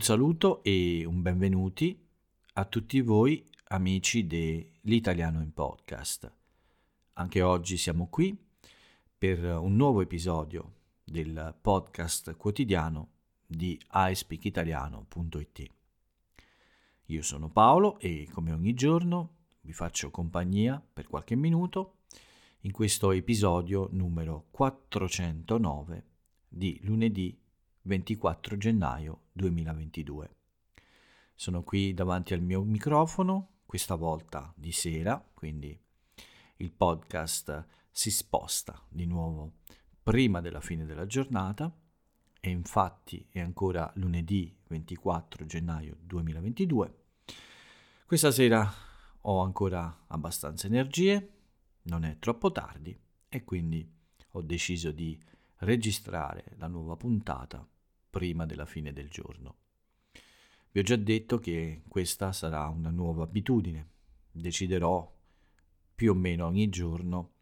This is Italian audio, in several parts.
Un saluto e un benvenuti a tutti voi amici dell'Italiano in Podcast. Anche oggi siamo qui per un nuovo episodio del podcast quotidiano di iSpeakitaliano.it. Io sono Paolo e come ogni giorno vi faccio compagnia per qualche minuto in questo episodio numero 409 di lunedì 24 gennaio 2022. Sono qui davanti al mio microfono, questa volta di sera, quindi il podcast si sposta di nuovo prima della fine della giornata e infatti è ancora lunedì 24 gennaio 2022. Questa sera ho ancora abbastanza energie, non è troppo tardi e quindi ho deciso di registrare la nuova puntata prima della fine del giorno. Vi ho già detto che questa sarà una nuova abitudine. Deciderò più o meno ogni giorno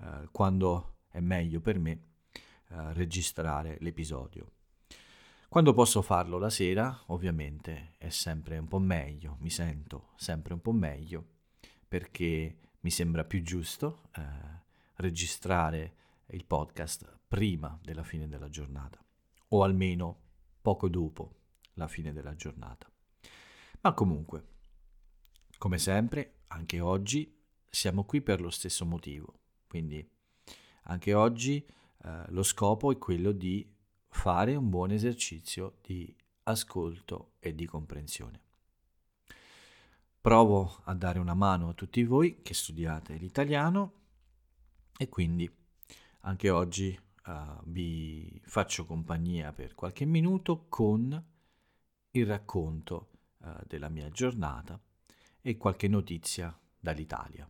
eh, quando è meglio per me eh, registrare l'episodio. Quando posso farlo la sera, ovviamente è sempre un po' meglio, mi sento sempre un po' meglio perché mi sembra più giusto eh, registrare il podcast prima della fine della giornata o almeno poco dopo la fine della giornata. Ma comunque, come sempre, anche oggi siamo qui per lo stesso motivo, quindi anche oggi eh, lo scopo è quello di fare un buon esercizio di ascolto e di comprensione. Provo a dare una mano a tutti voi che studiate l'italiano e quindi anche oggi uh, vi faccio compagnia per qualche minuto con il racconto uh, della mia giornata e qualche notizia dall'Italia.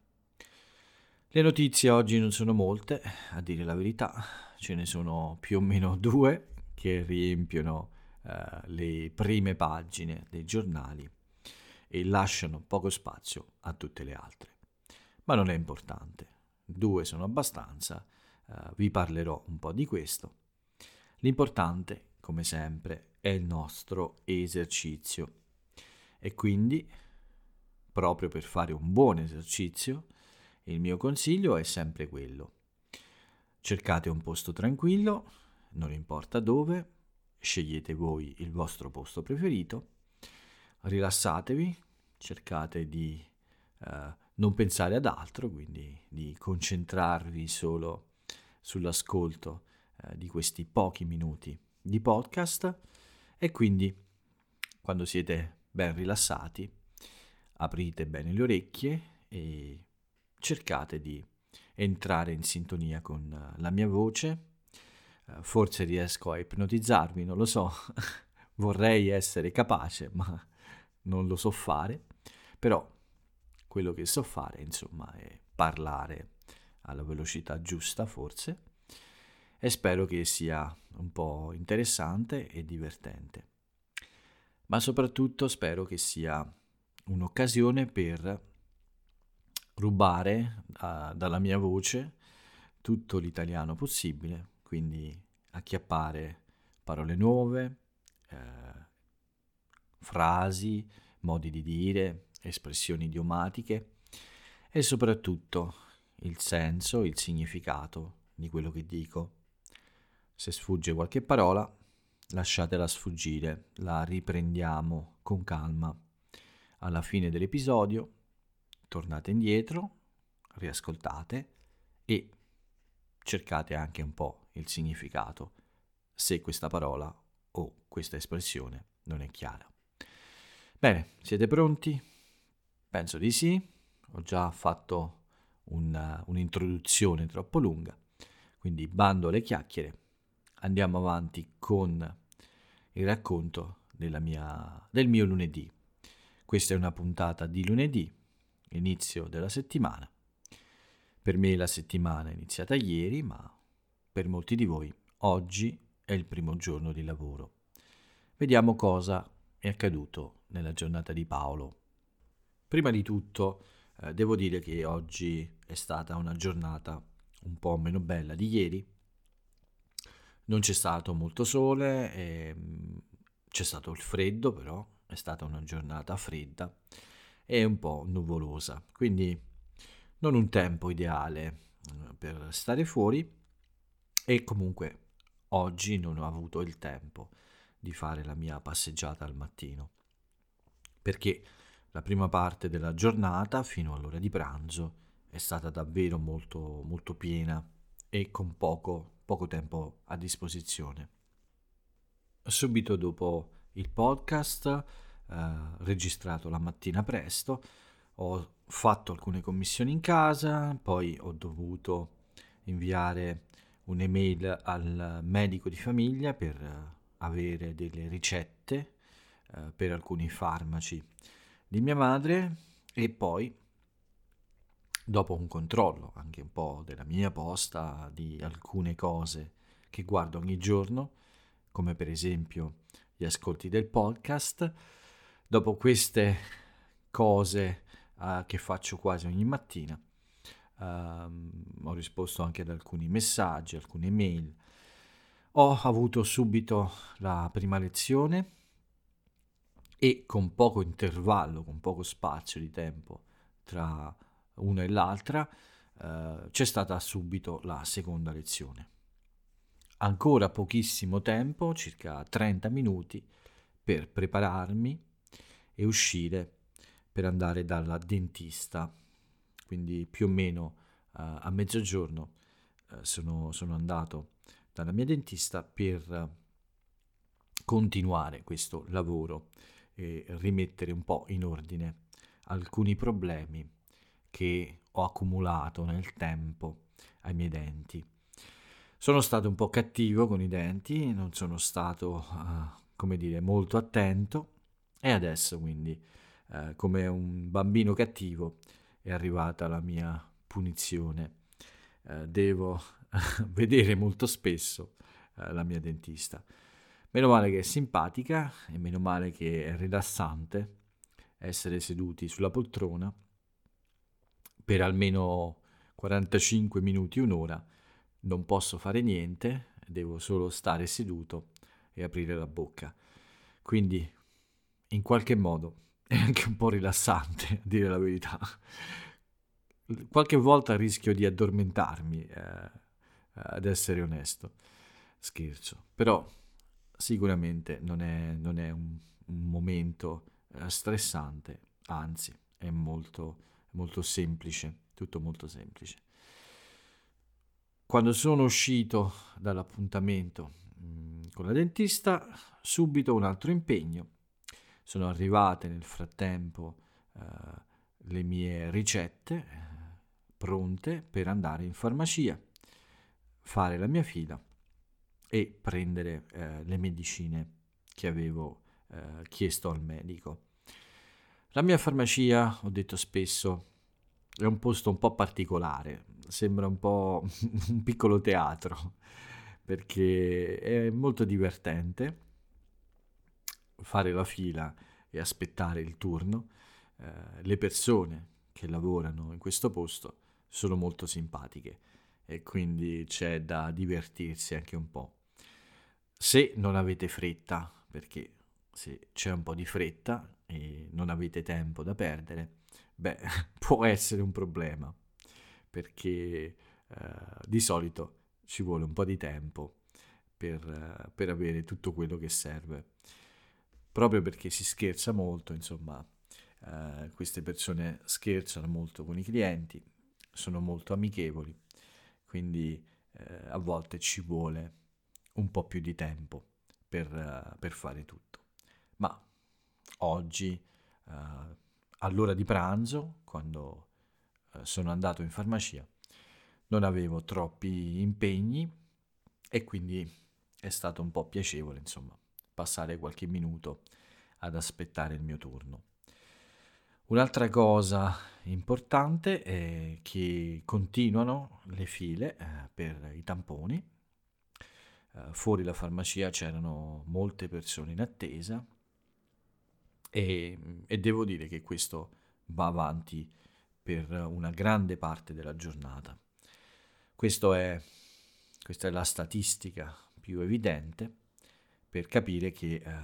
Le notizie oggi non sono molte, a dire la verità, ce ne sono più o meno due che riempiono uh, le prime pagine dei giornali e lasciano poco spazio a tutte le altre. Ma non è importante, due sono abbastanza Uh, vi parlerò un po' di questo. L'importante, come sempre, è il nostro esercizio. E quindi, proprio per fare un buon esercizio, il mio consiglio è sempre quello. Cercate un posto tranquillo, non importa dove, scegliete voi il vostro posto preferito, rilassatevi, cercate di uh, non pensare ad altro, quindi di concentrarvi solo sull'ascolto eh, di questi pochi minuti di podcast. E quindi quando siete ben rilassati aprite bene le orecchie e cercate di entrare in sintonia con eh, la mia voce. Eh, forse riesco a ipnotizzarvi, non lo so, vorrei essere capace, ma non lo so fare, però quello che so fare, insomma, è parlare alla velocità giusta forse e spero che sia un po' interessante e divertente. Ma soprattutto spero che sia un'occasione per rubare uh, dalla mia voce tutto l'italiano possibile, quindi acchiappare parole nuove, eh, frasi, modi di dire, espressioni idiomatiche e soprattutto il senso, il significato di quello che dico. Se sfugge qualche parola, lasciatela sfuggire, la riprendiamo con calma. Alla fine dell'episodio tornate indietro, riascoltate e cercate anche un po' il significato se questa parola o questa espressione non è chiara. Bene, siete pronti? Penso di sì. Ho già fatto una, un'introduzione troppo lunga, quindi bando alle chiacchiere, andiamo avanti con il racconto mia, del mio lunedì. Questa è una puntata di lunedì, inizio della settimana. Per me la settimana è iniziata ieri, ma per molti di voi oggi è il primo giorno di lavoro. Vediamo cosa è accaduto nella giornata di Paolo. Prima di tutto eh, devo dire che oggi è stata una giornata un po' meno bella di ieri. Non c'è stato molto sole, e, mm, c'è stato il freddo però, è stata una giornata fredda e un po' nuvolosa, quindi non un tempo ideale eh, per stare fuori e comunque oggi non ho avuto il tempo di fare la mia passeggiata al mattino perché la prima parte della giornata fino all'ora di pranzo è stata davvero molto molto piena e con poco, poco tempo a disposizione. Subito dopo il podcast, eh, registrato la mattina presto, ho fatto alcune commissioni in casa, poi ho dovuto inviare un'email al medico di famiglia per avere delle ricette eh, per alcuni farmaci di mia madre e poi dopo un controllo anche un po' della mia posta di alcune cose che guardo ogni giorno come per esempio gli ascolti del podcast dopo queste cose uh, che faccio quasi ogni mattina uh, ho risposto anche ad alcuni messaggi alcune mail. Ho avuto subito la prima lezione e con poco intervallo, con poco spazio di tempo tra una e l'altra, eh, c'è stata subito la seconda lezione. Ancora pochissimo tempo, circa 30 minuti, per prepararmi e uscire per andare dalla dentista. Quindi più o meno eh, a mezzogiorno eh, sono, sono andato dalla mia dentista per continuare questo lavoro e rimettere un po' in ordine alcuni problemi che ho accumulato nel tempo ai miei denti. Sono stato un po' cattivo con i denti, non sono stato, uh, come dire, molto attento e adesso quindi, uh, come un bambino cattivo, è arrivata la mia punizione. Uh, devo vedere molto spesso la mia dentista. Meno male che è simpatica e meno male che è rilassante essere seduti sulla poltrona per almeno 45 minuti, un'ora. Non posso fare niente, devo solo stare seduto e aprire la bocca. Quindi, in qualche modo, è anche un po' rilassante, a dire la verità. Qualche volta rischio di addormentarmi, eh, ad essere onesto. Scherzo. Però sicuramente non è, non è un, un, momento eh, stressante, anzi è molto, molto semplice, tutto molto semplice. Quando sono uscito dall'appuntamento mh, mm, con la dentista, subito un altro impegno. Sono arrivate nel frattempo eh, le mie ricette eh, pronte per andare in farmacia, fare la mia fila e prendere eh, le medicine che avevo eh, chiesto al medico. La mia farmacia, ho detto spesso, è un posto un po' particolare, sembra un po' un piccolo teatro, perché è molto divertente fare la fila e aspettare il turno. Eh, le persone che lavorano in questo posto sono molto simpatiche e quindi c'è da divertirsi anche un po'. Se non avete fretta, perché se c'è un po' di fretta e non avete tempo da perdere, beh, può essere un problema, perché eh, di solito ci vuole un po' di tempo per, per avere tutto quello che serve. Proprio perché si scherza molto, insomma, eh, queste persone scherzano molto con i clienti, sono molto amichevoli, quindi eh, a volte ci vuole un po' più di tempo per, uh, per fare tutto. Ma oggi, uh, all'ora di pranzo, quando uh, sono andato in farmacia, non avevo troppi impegni e quindi è stato un po' piacevole, insomma, passare qualche minuto ad aspettare il mio turno. Un'altra cosa importante è che continuano le file eh, per i tamponi eh, fuori la farmacia c'erano molte persone in attesa e, e devo dire che questo va avanti per una grande parte della giornata. È, questa è la statistica più evidente per capire che eh,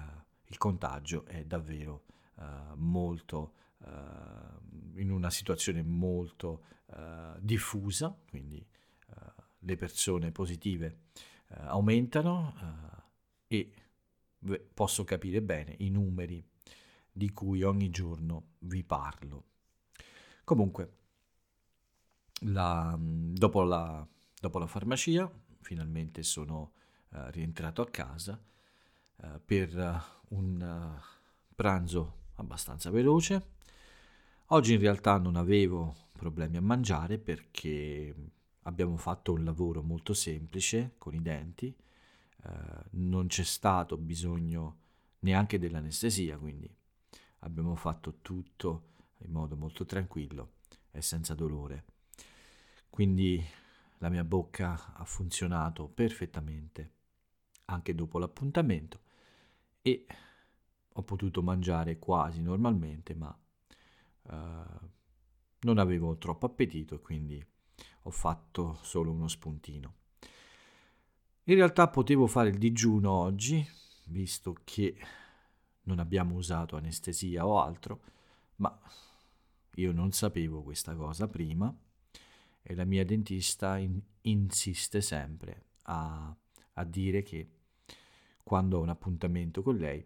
il contagio è davvero uh, molto uh, in una situazione molto uh, diffusa, quindi le persone positive aumentano e posso capire bene i numeri di cui ogni giorno vi parlo. Comunque, la, dopo, la, dopo, la, farmacia, finalmente sono uh, rientrato a casa uh, per uh, un pranzo abbastanza veloce. Oggi in realtà non avevo problemi a mangiare perché abbiamo fatto un lavoro molto semplice con i denti, non c'è stato bisogno neanche dell'anestesia, quindi abbiamo fatto tutto in modo molto tranquillo e senza dolore. Quindi la mia bocca ha funzionato perfettamente anche dopo l'appuntamento e ho potuto mangiare quasi normalmente, ma uh, non avevo troppo appetito quindi ho fatto solo uno spuntino. In realtà potevo fare il digiuno oggi, visto che non abbiamo usato anestesia o altro, ma io non sapevo questa cosa prima e la mia dentista in, insiste sempre a, a, dire che quando ho un appuntamento con lei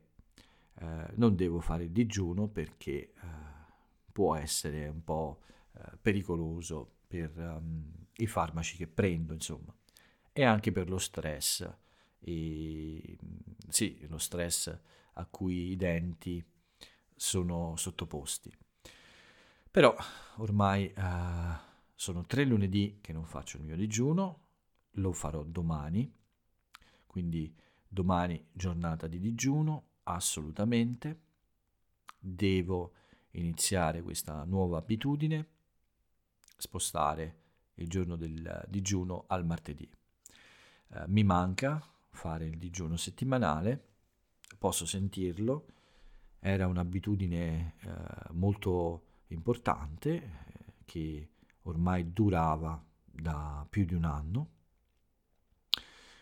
eh, non devo fare il digiuno perché eh, può essere un po' eh, pericoloso per um, i farmaci che prendo, insomma, e anche per lo stress. E, sì, lo stress a cui i denti sono sottoposti. Però ormai uh, sono tre lunedì che non faccio il mio digiuno, lo farò domani, quindi domani giornata di digiuno, assolutamente. Devo iniziare questa nuova abitudine, spostare il giorno del digiuno al martedì. Uh, mi manca fare il digiuno settimanale, posso sentirlo, era un'abitudine eh, molto importante eh, che ormai durava da più di un anno,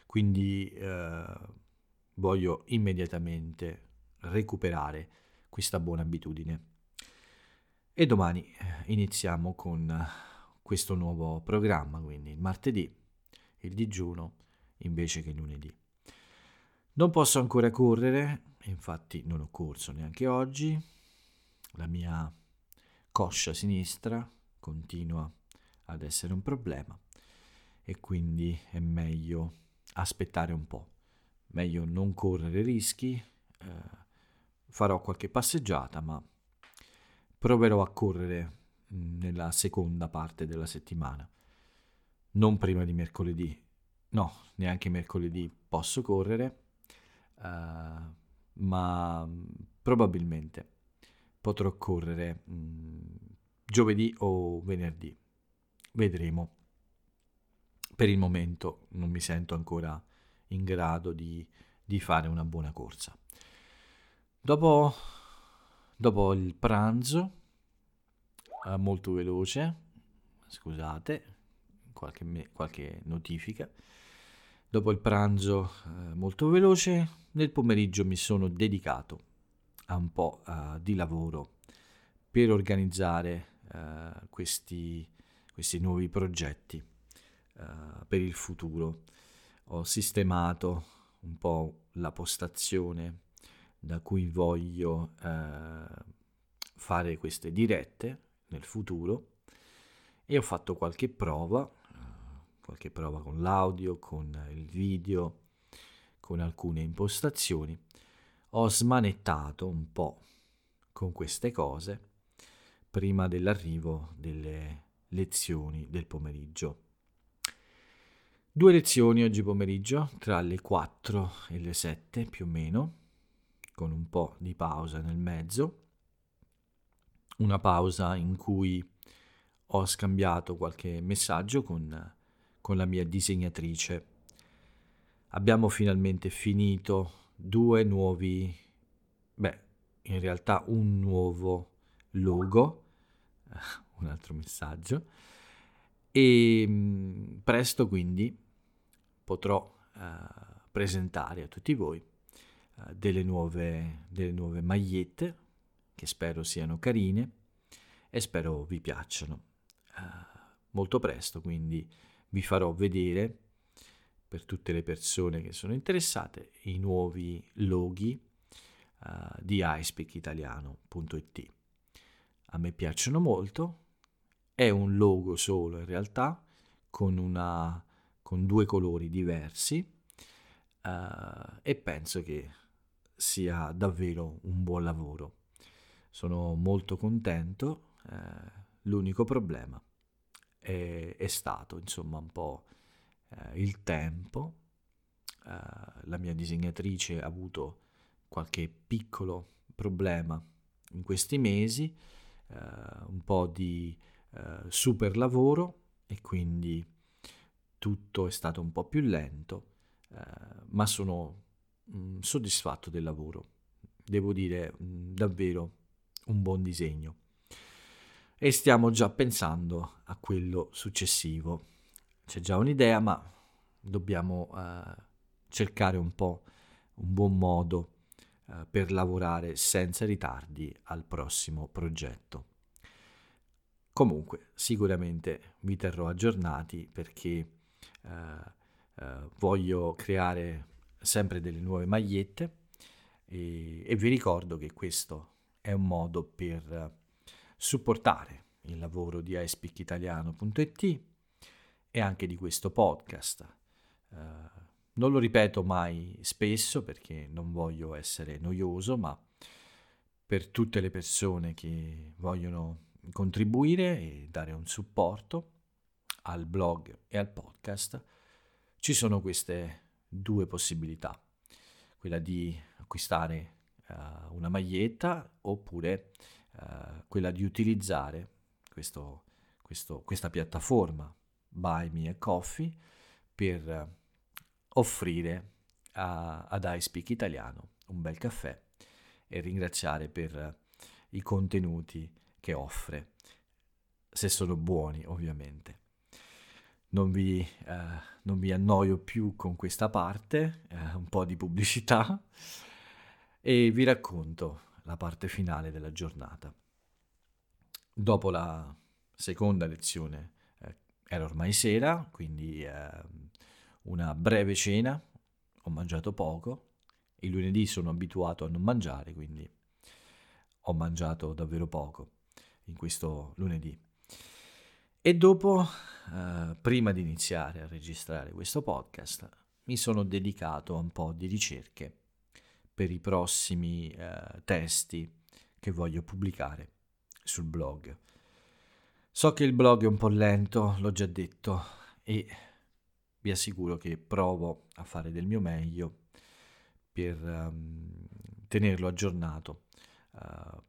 quindi eh, voglio immediatamente recuperare questa buona abitudine. E domani eh, iniziamo con questo nuovo programma, quindi il martedì il digiuno invece che lunedì. Non posso ancora correre, infatti non ho corso neanche oggi. La mia coscia sinistra continua ad essere un problema e quindi è meglio aspettare un po'. Meglio non correre rischi. Eh, farò qualche passeggiata, ma proverò a correre mm, nella seconda parte della settimana. Non prima di mercoledì. No, neanche mercoledì posso correre uh, ma probabilmente potrò correre mh, mm, giovedì o venerdì. Vedremo. Per il momento non mi sento ancora in grado di, di fare una buona corsa. Dopo, dopo il pranzo, uh, molto veloce, scusate, qualche, qualche notifica. Dopo il pranzo uh, molto veloce, nel pomeriggio mi sono dedicato a un po' uh, di lavoro per organizzare uh, questi, questi, nuovi progetti uh, per il futuro. Ho sistemato un po' la postazione da cui voglio fare queste dirette nel futuro. E ho fatto qualche prova, qualche prova con l'audio, con il video con alcune impostazioni, ho smanettato un po' con queste cose prima dell'arrivo delle lezioni del pomeriggio. Due lezioni oggi pomeriggio, tra le 4 e le 7 più o meno, con un po' di pausa nel mezzo. Una pausa in cui ho scambiato qualche messaggio con, con la mia disegnatrice abbiamo finalmente finito due nuovi, beh, in realtà un nuovo logo, un altro messaggio, e mm, presto quindi potrò uh, presentare a tutti voi delle, nuove, delle nuove magliette che spero siano carine e spero vi piacciono. Uh, molto presto, quindi vi farò vedere per tutte le persone che sono interessate i nuovi loghi uh, di iSpeakitaliano.it. A me piacciono molto, è un logo solo in realtà, con, una, con due colori diversi uh, e penso che sia davvero un buon lavoro. Sono molto contento, uh, l'unico problema è, è, stato insomma un po' uh, il tempo. la mia disegnatrice ha avuto qualche piccolo problema in questi mesi, un po' di super lavoro e quindi tutto è stato un po' più lento, eh, ma sono mh, mm, soddisfatto del lavoro. Devo dire mh, mm, davvero un buon disegno. E stiamo già pensando a quello successivo. C'è già un'idea, ma dobbiamo eh, cercare un po' un buon modo eh, per lavorare senza ritardi al prossimo progetto. Comunque, sicuramente vi terrò aggiornati perché eh, eh, voglio creare sempre delle nuove magliette e, e, vi ricordo che questo è un modo per supportare il lavoro di iSpeakitaliano.it e anche di questo podcast. Eh, non lo ripeto mai spesso perché non voglio essere noioso, ma per tutte le persone che vogliono contribuire e dare un supporto al blog e al podcast, ci sono queste due possibilità, quella di acquistare uh, una maglietta oppure uh, quella di utilizzare questo, questo, questa piattaforma Buy Me a Coffee per uh, offrire a, ad iSpeak Italiano un bel caffè e ringraziare per i contenuti che offre, se sono buoni ovviamente. Non vi, eh, non vi annoio più con questa parte, eh, un po' di pubblicità, e vi racconto la parte finale della giornata. Dopo la seconda lezione eh, era ormai sera, quindi ehm, una breve cena, ho mangiato poco, il lunedì sono abituato a non mangiare, quindi ho mangiato davvero poco in questo lunedì. E dopo, eh, prima di iniziare a registrare questo podcast, mi sono dedicato a un po' di ricerche per i prossimi eh, testi che voglio pubblicare sul blog. So che il blog è un po' lento, l'ho già detto, e vi assicuro che provo a fare del mio meglio per um, tenerlo aggiornato uh,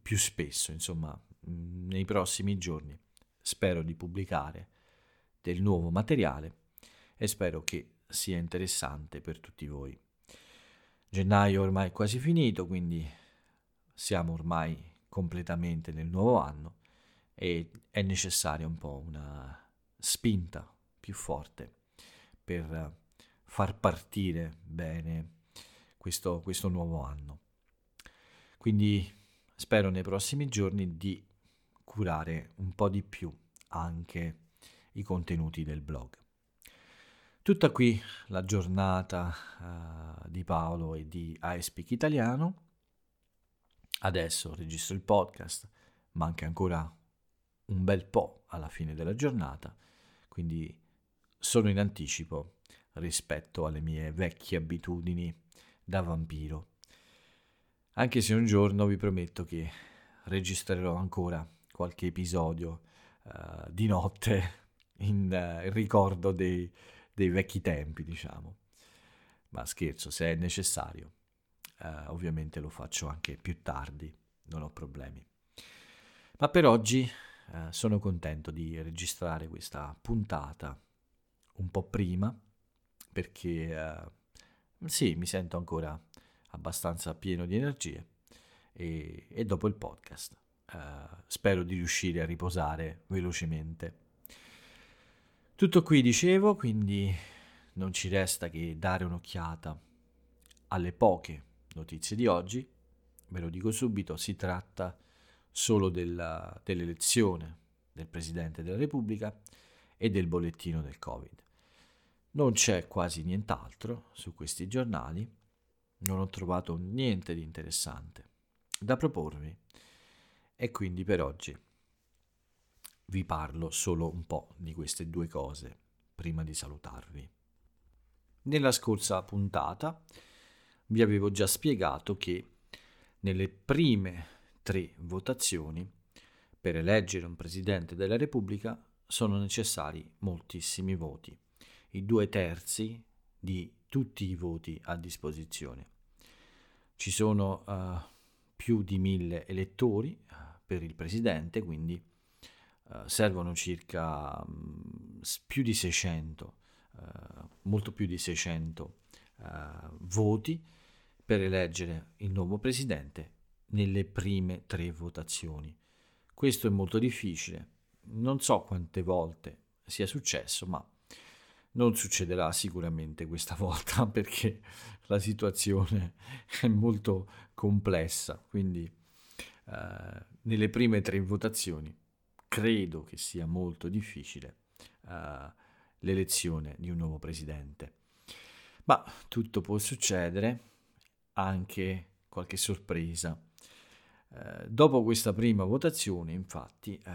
più spesso, insomma, Mm, nei prossimi giorni. Spero di pubblicare del nuovo materiale e spero che sia interessante per tutti voi. Gennaio ormai è quasi finito, quindi siamo ormai completamente nel nuovo anno e è necessaria un po' una spinta più forte per far partire bene questo, questo nuovo anno. Quindi spero nei prossimi giorni di curare un po' di più anche i contenuti del blog. Tutta qui la giornata uh, di Paolo e di iSpeak Italiano. Adesso registro il podcast, manca ancora un bel po' alla fine della giornata, quindi sono in anticipo rispetto alle mie vecchie abitudini da vampiro. Anche se un giorno vi prometto che registrerò ancora qualche episodio uh, di notte in uh, ricordo dei, dei, vecchi tempi, diciamo. Ma scherzo, se è necessario, uh, ovviamente lo faccio anche più tardi, non ho problemi. Ma per oggi sono contento di registrare questa puntata un po' prima, perché sì, mi sento ancora abbastanza pieno di energie e, e dopo il podcast Uh, spero di riuscire a riposare velocemente. Tutto qui dicevo, quindi non ci resta che dare un'occhiata alle poche notizie di oggi, ve lo dico subito, si tratta solo della, dell'elezione del Presidente della Repubblica e del bollettino del Covid. Non c'è quasi nient'altro su questi giornali, non ho trovato niente di interessante da proporvi e quindi per oggi vi parlo solo un po' di queste due cose prima di salutarvi. Nella scorsa puntata vi avevo già spiegato che nelle prime tre votazioni per eleggere un Presidente della Repubblica sono necessari moltissimi voti, i due terzi di tutti i voti a disposizione. Ci sono uh, più di mille elettori uh, per il Presidente, quindi uh, servono circa um, più di 600, molto più di 600 voti per eleggere il nuovo Presidente nelle prime tre votazioni. Questo è molto difficile non so quante volte sia successo, ma non succederà sicuramente questa volta perché la situazione è molto complessa, quindi eh, nelle prime tre votazioni credo che sia molto difficile eh, l'elezione di un nuovo presidente. Ma tutto può succedere, anche qualche sorpresa eh, dopo questa prima votazione, infatti, eh,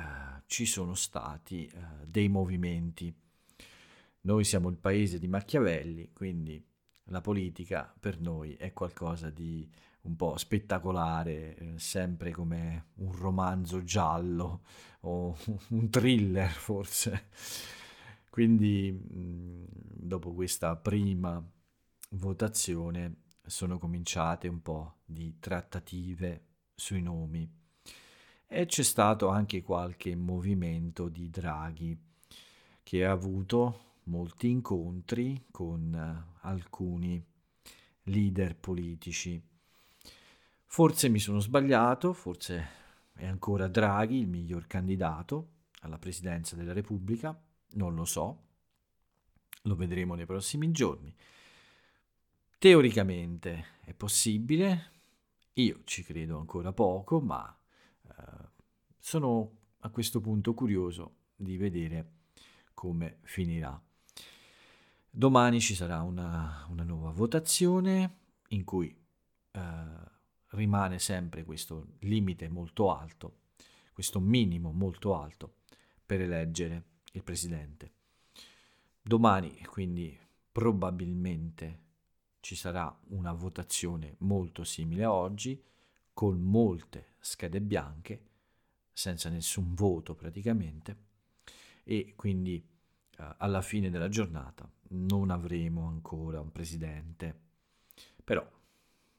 ci sono stati eh, dei movimenti. Noi siamo il paese di Machiavelli, quindi la politica per noi è qualcosa di un po' spettacolare, eh, sempre come un romanzo giallo o un thriller forse. Quindi mh, dopo questa prima votazione sono cominciate un po' di trattative sui nomi. E c'è stato anche qualche movimento di Draghi che ha avuto molti incontri con uh, alcuni leader politici. Forse mi sono sbagliato, forse è ancora Draghi il miglior candidato alla presidenza della Repubblica, non lo so, lo vedremo nei prossimi giorni. Teoricamente è possibile, io ci credo ancora poco, ma eh, sono a questo punto curioso di vedere come finirà. Domani ci sarà una, una nuova votazione in cui eh, rimane sempre questo limite molto alto, questo minimo molto alto per eleggere il presidente. Domani quindi probabilmente ci sarà una votazione molto simile a oggi, con molte schede bianche, senza nessun voto praticamente, e quindi alla fine della giornata non avremo ancora un presidente. Però,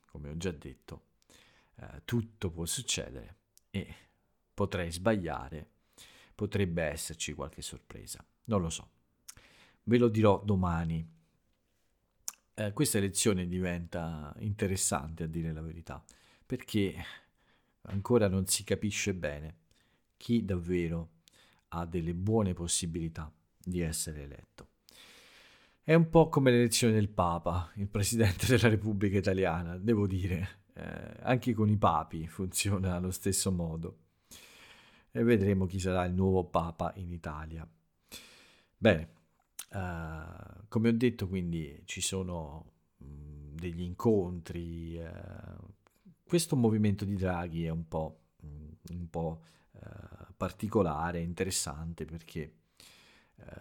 come ho già detto, eh, tutto può succedere e potrei sbagliare, potrebbe esserci qualche sorpresa, non lo so. Ve lo dirò domani eh, questa elezione diventa interessante a dire la verità, perché ancora non si capisce bene chi davvero ha delle buone possibilità di essere eletto. È un po' come l'elezione del Papa, il Presidente della Repubblica Italiana, devo dire, eh, anche con i papi funziona allo stesso modo. E vedremo chi sarà il nuovo Papa in Italia. Bene, Uh, come ho detto, quindi ci sono mh, mm, degli incontri. Uh, questo movimento di Draghi è un po', mh, mm, un po' uh, particolare, interessante perché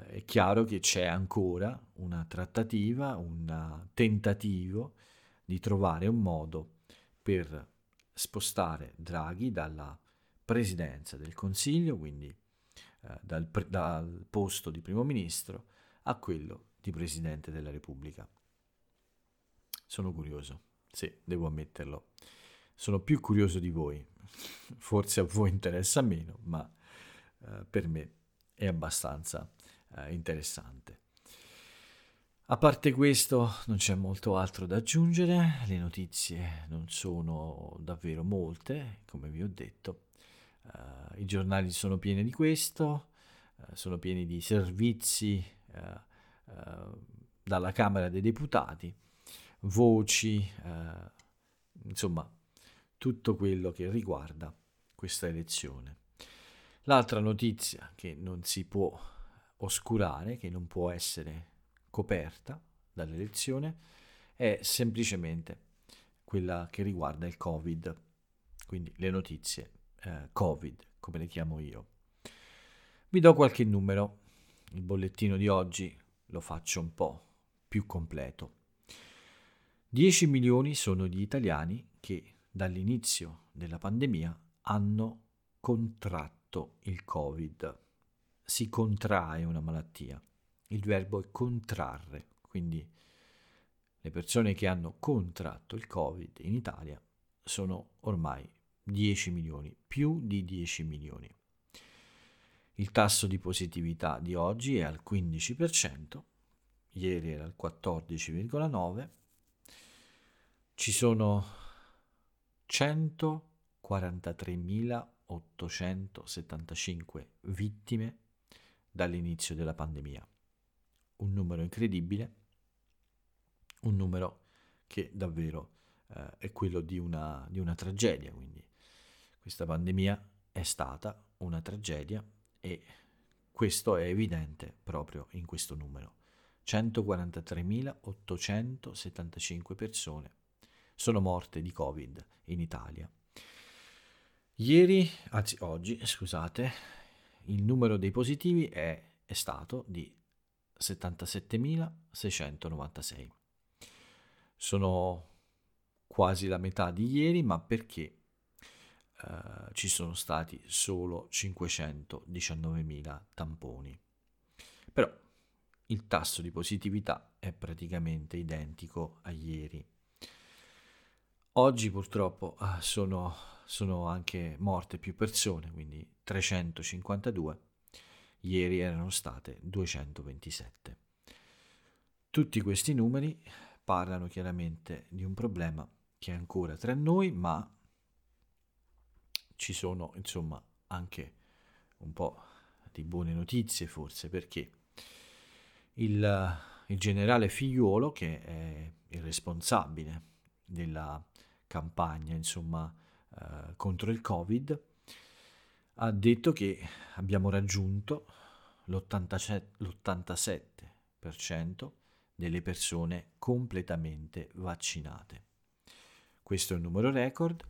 è chiaro che c'è ancora una trattativa, un tentativo di trovare un modo per spostare Draghi dalla presidenza del Consiglio, quindi dal, dal posto di primo ministro, a quello di Presidente della Repubblica. Sono curioso, sì, devo ammetterlo. Sono più curioso di voi. Forse a voi interessa meno, ma eh, per me è abbastanza eh, interessante. A parte questo non c'è molto altro da aggiungere, le notizie non sono davvero molte, come vi ho detto. Uh, I giornali sono pieni di questo, uh, sono pieni di servizi eh, dalla Camera dei Deputati, voci insomma tutto quello che riguarda questa elezione. L'altra notizia che non si può oscurare, che non può essere coperta dall'elezione, è semplicemente quella che riguarda il Covid, quindi le notizie eh, Covid, come le chiamo io. Vi do qualche numero, il bollettino di oggi lo faccio un po' più completo. 10 milioni sono gli italiani che dall'inizio della pandemia hanno contratto il Covid. Si contrae una malattia. Il verbo è contrarre, quindi le persone che hanno contratto il Covid in Italia sono ormai 10 milioni, più di 10 milioni. Il tasso di positività di oggi è al 15%, ieri era al 14,9%, ci sono 143.875 vittime dall'inizio della pandemia. Un numero incredibile un numero che davvero eh, è quello di una, di una tragedia. Quindi questa pandemia è stata una tragedia e questo è evidente proprio in questo numero. 143.875 persone sono morte di Covid in Italia. Ieri, anzi oggi, scusate, il numero dei positivi è, è stato di 77.696 sono quasi la metà di ieri, ma perché eh, ci sono stati solo 519.000 tamponi. Però il tasso di positività è praticamente identico a ieri. Oggi purtroppo eh, sono, sono anche morte più persone, quindi 352, ieri erano state 227. Tutti questi numeri parlano chiaramente di un problema che è ancora tra noi, ma ci sono insomma anche un po' di buone notizie forse perché il, il generale figliuolo che è il responsabile della campagna insomma eh, contro il covid ha detto che abbiamo raggiunto l'87% delle persone completamente vaccinate. Questo è un numero record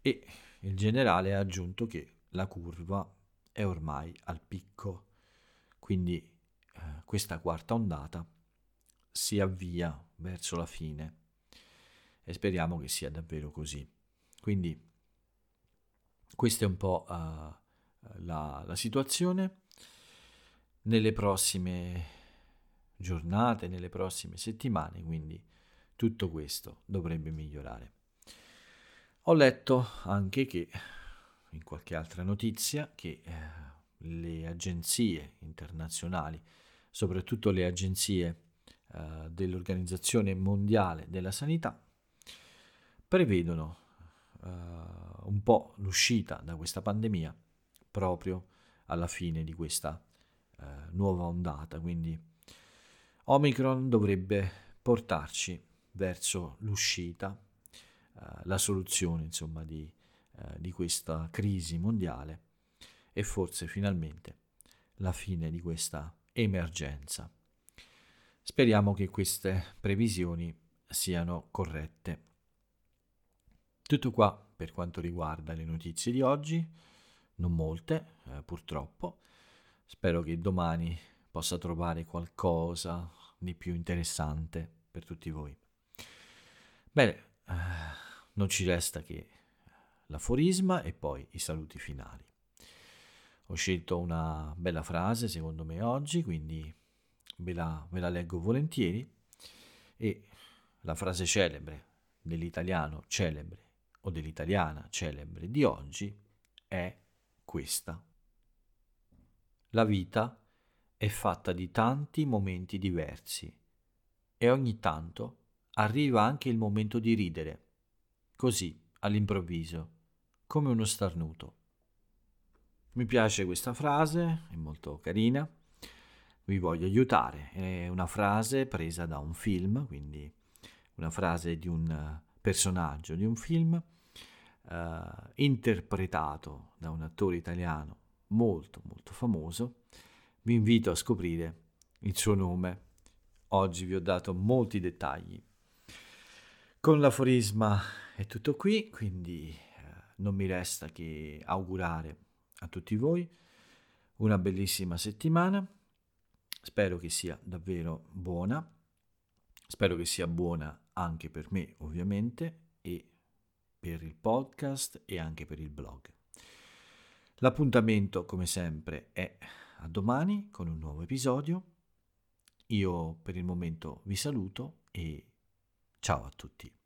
e il generale ha aggiunto che la curva è ormai al picco, quindi eh, questa quarta ondata si avvia verso la fine e speriamo che sia davvero così. Quindi questa è un po' uh, la, la situazione. Nelle prossime giornate, nelle prossime settimane, quindi tutto questo dovrebbe migliorare. Ho letto anche che, in qualche altra notizia, che eh, le agenzie internazionali, soprattutto le agenzie eh, dell'Organizzazione Mondiale della Sanità, prevedono eh, un po' l'uscita da questa pandemia proprio alla fine di questa eh, nuova ondata, quindi Omicron dovrebbe portarci verso l'uscita, eh, la soluzione insomma di, eh, di questa crisi mondiale e forse finalmente la fine di questa emergenza. Speriamo che queste previsioni siano corrette. Tutto qua per quanto riguarda le notizie di oggi, non molte eh, purtroppo. Spero che domani possa trovare qualcosa di più interessante per tutti voi. Bene, eh, non ci resta che l'aforisma e poi i saluti finali. Ho scelto una bella frase secondo me oggi, quindi ve la, ve la leggo volentieri e la frase celebre dell'italiano celebre o dell'italiana celebre di oggi è questa. La vita è fatta di tanti momenti diversi e ogni tanto arriva anche il momento di ridere, così, all'improvviso, come uno starnuto. Mi piace questa frase, è molto carina, vi voglio aiutare, è una frase presa da un film, quindi una frase di un personaggio di un film eh, interpretato da un attore italiano molto molto famoso. Vi invito a scoprire il suo nome. Oggi vi ho dato molti dettagli. Con l'aforisma è tutto qui, quindi eh, non mi resta che augurare a tutti voi una bellissima settimana. Spero che sia davvero buona. Spero che sia buona anche per me, ovviamente, e per il podcast e anche per il blog. L'appuntamento, come sempre, è a domani con un nuovo episodio. Io per il momento vi saluto e ciao a tutti.